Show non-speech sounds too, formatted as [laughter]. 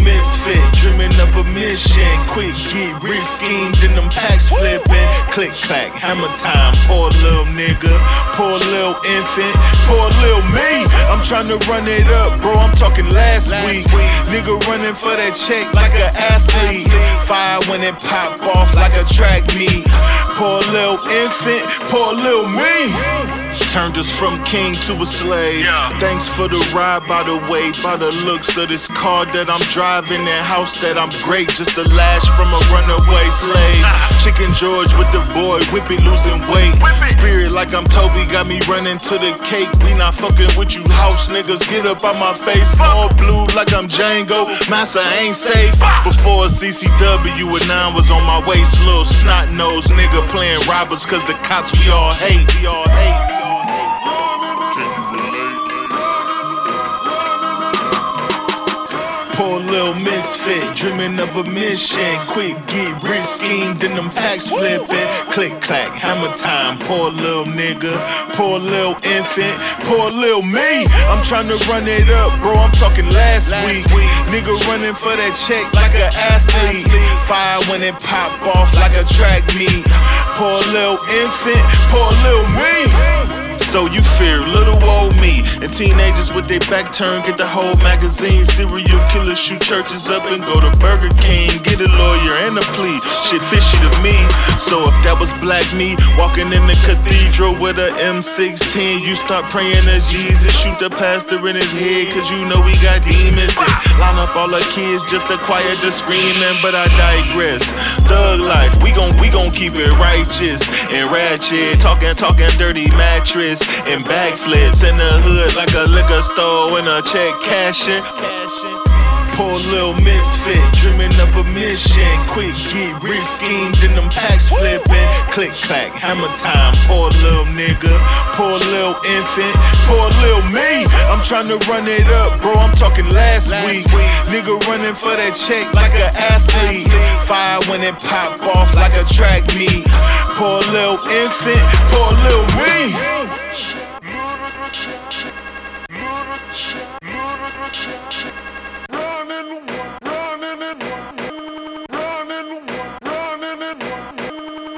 misfit, dreaming of a mission. Quick get rich schemed in them packs flipping. Click clack, hammer time. Poor little nigga, poor little infant, poor little me. I'm trying to run it up, bro. I'm talking last, week. Nigga running for that check like an athlete. Fire when it pop off like a track meet. Poor little infant, poor little me. Turned us from king to a slave. Yeah. Thanks for the ride, by the way, by the looks of this car that I'm driving, that house that I'm great, just a lash from a runaway slave. [laughs] Chicken George with the boy, whippy losing weight. Spirit like I'm Toby, got me running to the cake. We not fucking with you house niggas, get up out my face. All blue like I'm Django, massa ain't safe. Before a CCW and 9 was on my waist, little snot nose nigga playing robbers, cause the cops we all hate, we all hate. Little misfit, dreaming of a mission. Quick get rich schemed in them packs flipping. Click clack, hammer time. Poor little nigga, poor little infant, poor little me. I'm trying to run it up, bro. I'm talking last, week. Nigga running for that check like an athlete. Fire when it pop off like a track meet. Poor little infant, poor little me. So you fear little old me and teenagers with their back turned get the whole magazine. Serial killers shoot churches up and go to Burger King, get a lawyer and a plea. Shit fishy to me. So if that was black me walking in the cathedral with a M16, you start praying to Jesus, shoot the pastor in his head, cause you know we got demons. That line up all the kids just to quiet the screaming, but I digress. Thug life, we gon' we gon' keep it righteous and ratchet, talking talking dirty mattress and backflips in the hood like a liquor store when a check cashing. Poor little misfit, dreaming of a mission. Quick get re-schemed and them packs flipping. Click clack, hammer time. Poor little nigga, poor little infant, poor little me. I'm trying to run it up, bro. I'm talking last, week. week. Nigga running for that check like an athlete. Fire when it pop off like a track meet. Poor little infant, poor little me.